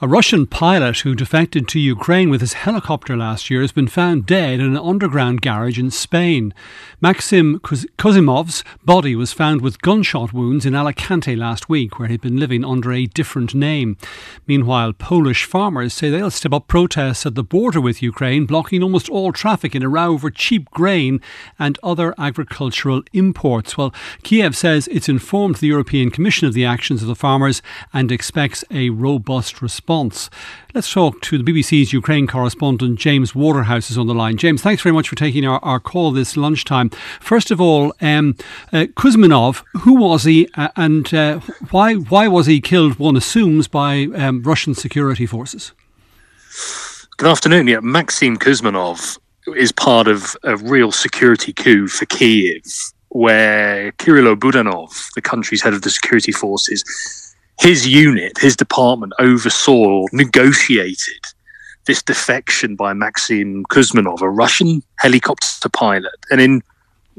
A Russian pilot who defected to Ukraine with his helicopter last year has been found dead in an underground garage in Spain. Maxim Kuzminov's body was found with gunshot wounds in Alicante last week, where he'd been living under a different name. Meanwhile, Polish farmers say they'll step up protests at the border with Ukraine, blocking almost all traffic in a row over cheap grain and other agricultural imports. Well, Kiev says it's informed the European Commission of the actions of the farmers and expects a robust response response. Let's talk to the BBC's Ukraine correspondent, James Waterhouse, is on the line. James, thanks very much for taking our, our call this lunchtime. First of all, um, uh, Kuzminov, who was he uh, and uh, why, why was he killed, one assumes, by um, Russian security forces? Good afternoon. Yeah, Maxim Kuzminov is part of a real security coup for Kiev, where Kirilo Budanov, the country's head of the security forces, his unit, his department oversaw, or negotiated this defection by Maxim Kuzminov, a Russian helicopter pilot. And in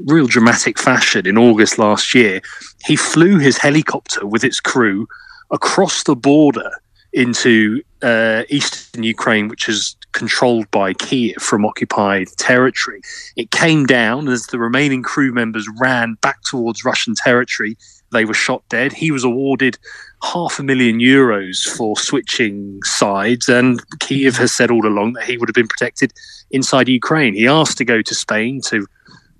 real dramatic fashion, in August last year, he flew his helicopter with its crew across the border into uh, eastern Ukraine, which is controlled by Kiev from occupied territory. It came down as the remaining crew members ran back towards Russian territory. They were shot dead. He was awarded half a million euros for switching sides, and Kiev has said all along that he would have been protected inside Ukraine. He asked to go to Spain to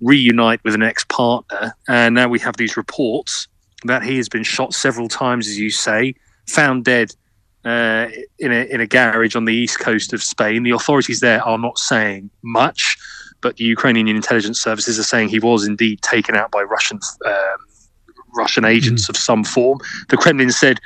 reunite with an ex partner, and now we have these reports that he has been shot several times, as you say, found dead uh, in a in a garage on the east coast of Spain. The authorities there are not saying much, but the Ukrainian intelligence services are saying he was indeed taken out by Russian um, Russian agents mm. of some form. The Kremlin said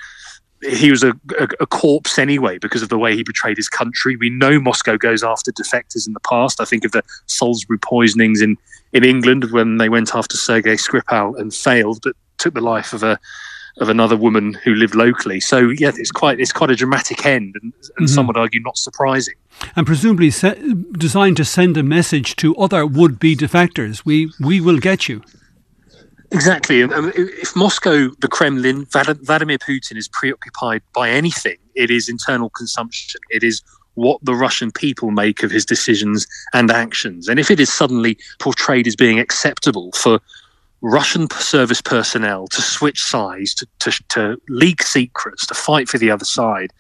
he was a, a, a, corpse anyway because of the way he betrayed his country. We know Moscow goes after defectors in the past. I think of the Salisbury poisonings in, in England when they went after Sergei Skripal and failed, but took the life of a of another woman who lived locally. So yeah, it's quite it's quite a dramatic end, and, and mm-hmm. some would argue not surprising. And presumably se- designed to send a message to other would be defectors: we we will get you. Exactly. If Moscow, the Kremlin, Vladimir Putin is preoccupied by anything, it is internal consumption. It is what the Russian people make of his decisions and actions. And if it is suddenly portrayed as being acceptable for Russian service personnel to switch sides, to, to, to leak secrets, to fight for the other side,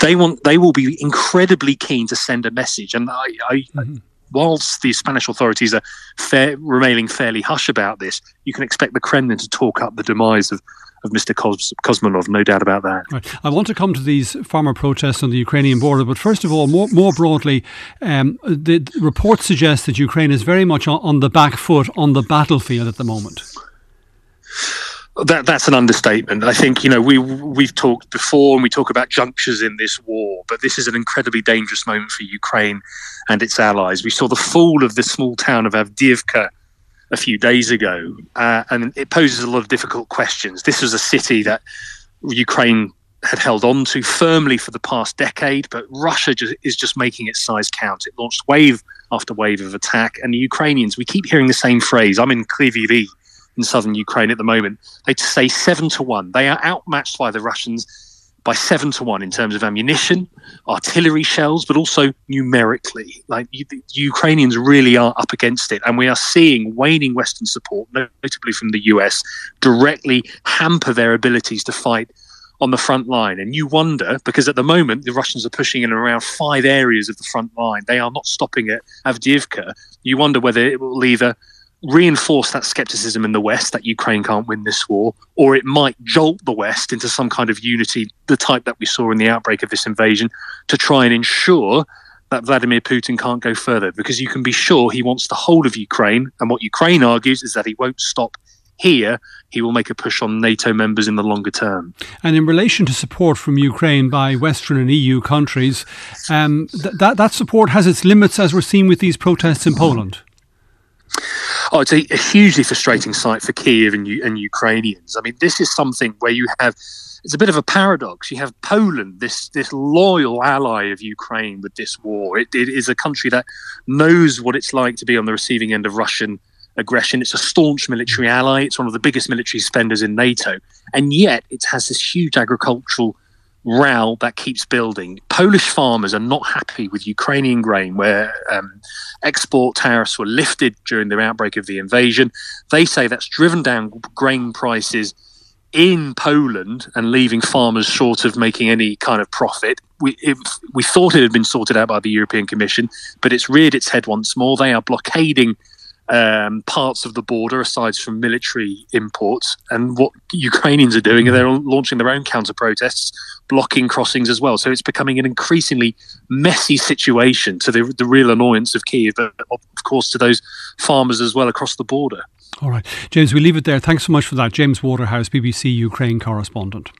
they want they will be incredibly keen to send a message. And I, I mm-hmm whilst the Spanish authorities are fair, remaining fairly hush about this, you can expect the Kremlin to talk up the demise of of Mr. Kos- Kosmanov, no doubt about that. Right. I want to come to these farmer protests on the Ukrainian border, but first of all, more, more broadly, um, the, the reports suggest that Ukraine is very much on, on the back foot on the battlefield at the moment. That, that's an understatement. I think you know we we've talked before, and we talk about junctures in this war, but this is an incredibly dangerous moment for Ukraine and its allies. We saw the fall of the small town of Avdiivka a few days ago, uh, and it poses a lot of difficult questions. This was a city that Ukraine had held on to firmly for the past decade, but Russia just, is just making its size count. It launched wave after wave of attack, and the Ukrainians, we keep hearing the same phrase. I'm in Kryvyi in southern Ukraine at the moment. They say seven to one. They are outmatched by the Russians by seven to one in terms of ammunition, artillery shells, but also numerically. Like the Ukrainians really are up against it, and we are seeing waning Western support, notably from the US, directly hamper their abilities to fight on the front line. And you wonder, because at the moment the Russians are pushing in around five areas of the front line, they are not stopping at Avdiivka. You wonder whether it will either reinforce that skepticism in the West that Ukraine can't win this war, or it might jolt the West into some kind of unity, the type that we saw in the outbreak of this invasion, to try and ensure that Vladimir Putin can't go further. Because you can be sure he wants the whole of Ukraine, and what Ukraine argues is that he won't stop here, he will make a push on NATO members in the longer term. And in relation to support from Ukraine by Western and EU countries, um, th- that, that support has its limits, as we're seeing with these protests in Poland. Oh, it's a, a hugely frustrating sight for Kiev and, and Ukrainians. I mean, this is something where you have it's a bit of a paradox. You have Poland, this this loyal ally of Ukraine with this war. It, it is a country that knows what it's like to be on the receiving end of Russian aggression. It's a staunch military ally. It's one of the biggest military spenders in NATO, and yet it has this huge agricultural row that keeps building. Polish farmers are not happy with Ukrainian grain, where um, export tariffs were lifted during the outbreak of the invasion. They say that's driven down grain prices in Poland and leaving farmers short of making any kind of profit. We, it, we thought it had been sorted out by the European Commission, but it's reared its head once more. They are blockading um, parts of the border aside from military imports. And what Ukrainians are doing, they're launching their own counter protests, blocking crossings as well. So it's becoming an increasingly messy situation to the, the real annoyance of Kiev, but of course to those farmers as well across the border. All right. James, we leave it there. Thanks so much for that. James Waterhouse, BBC Ukraine correspondent.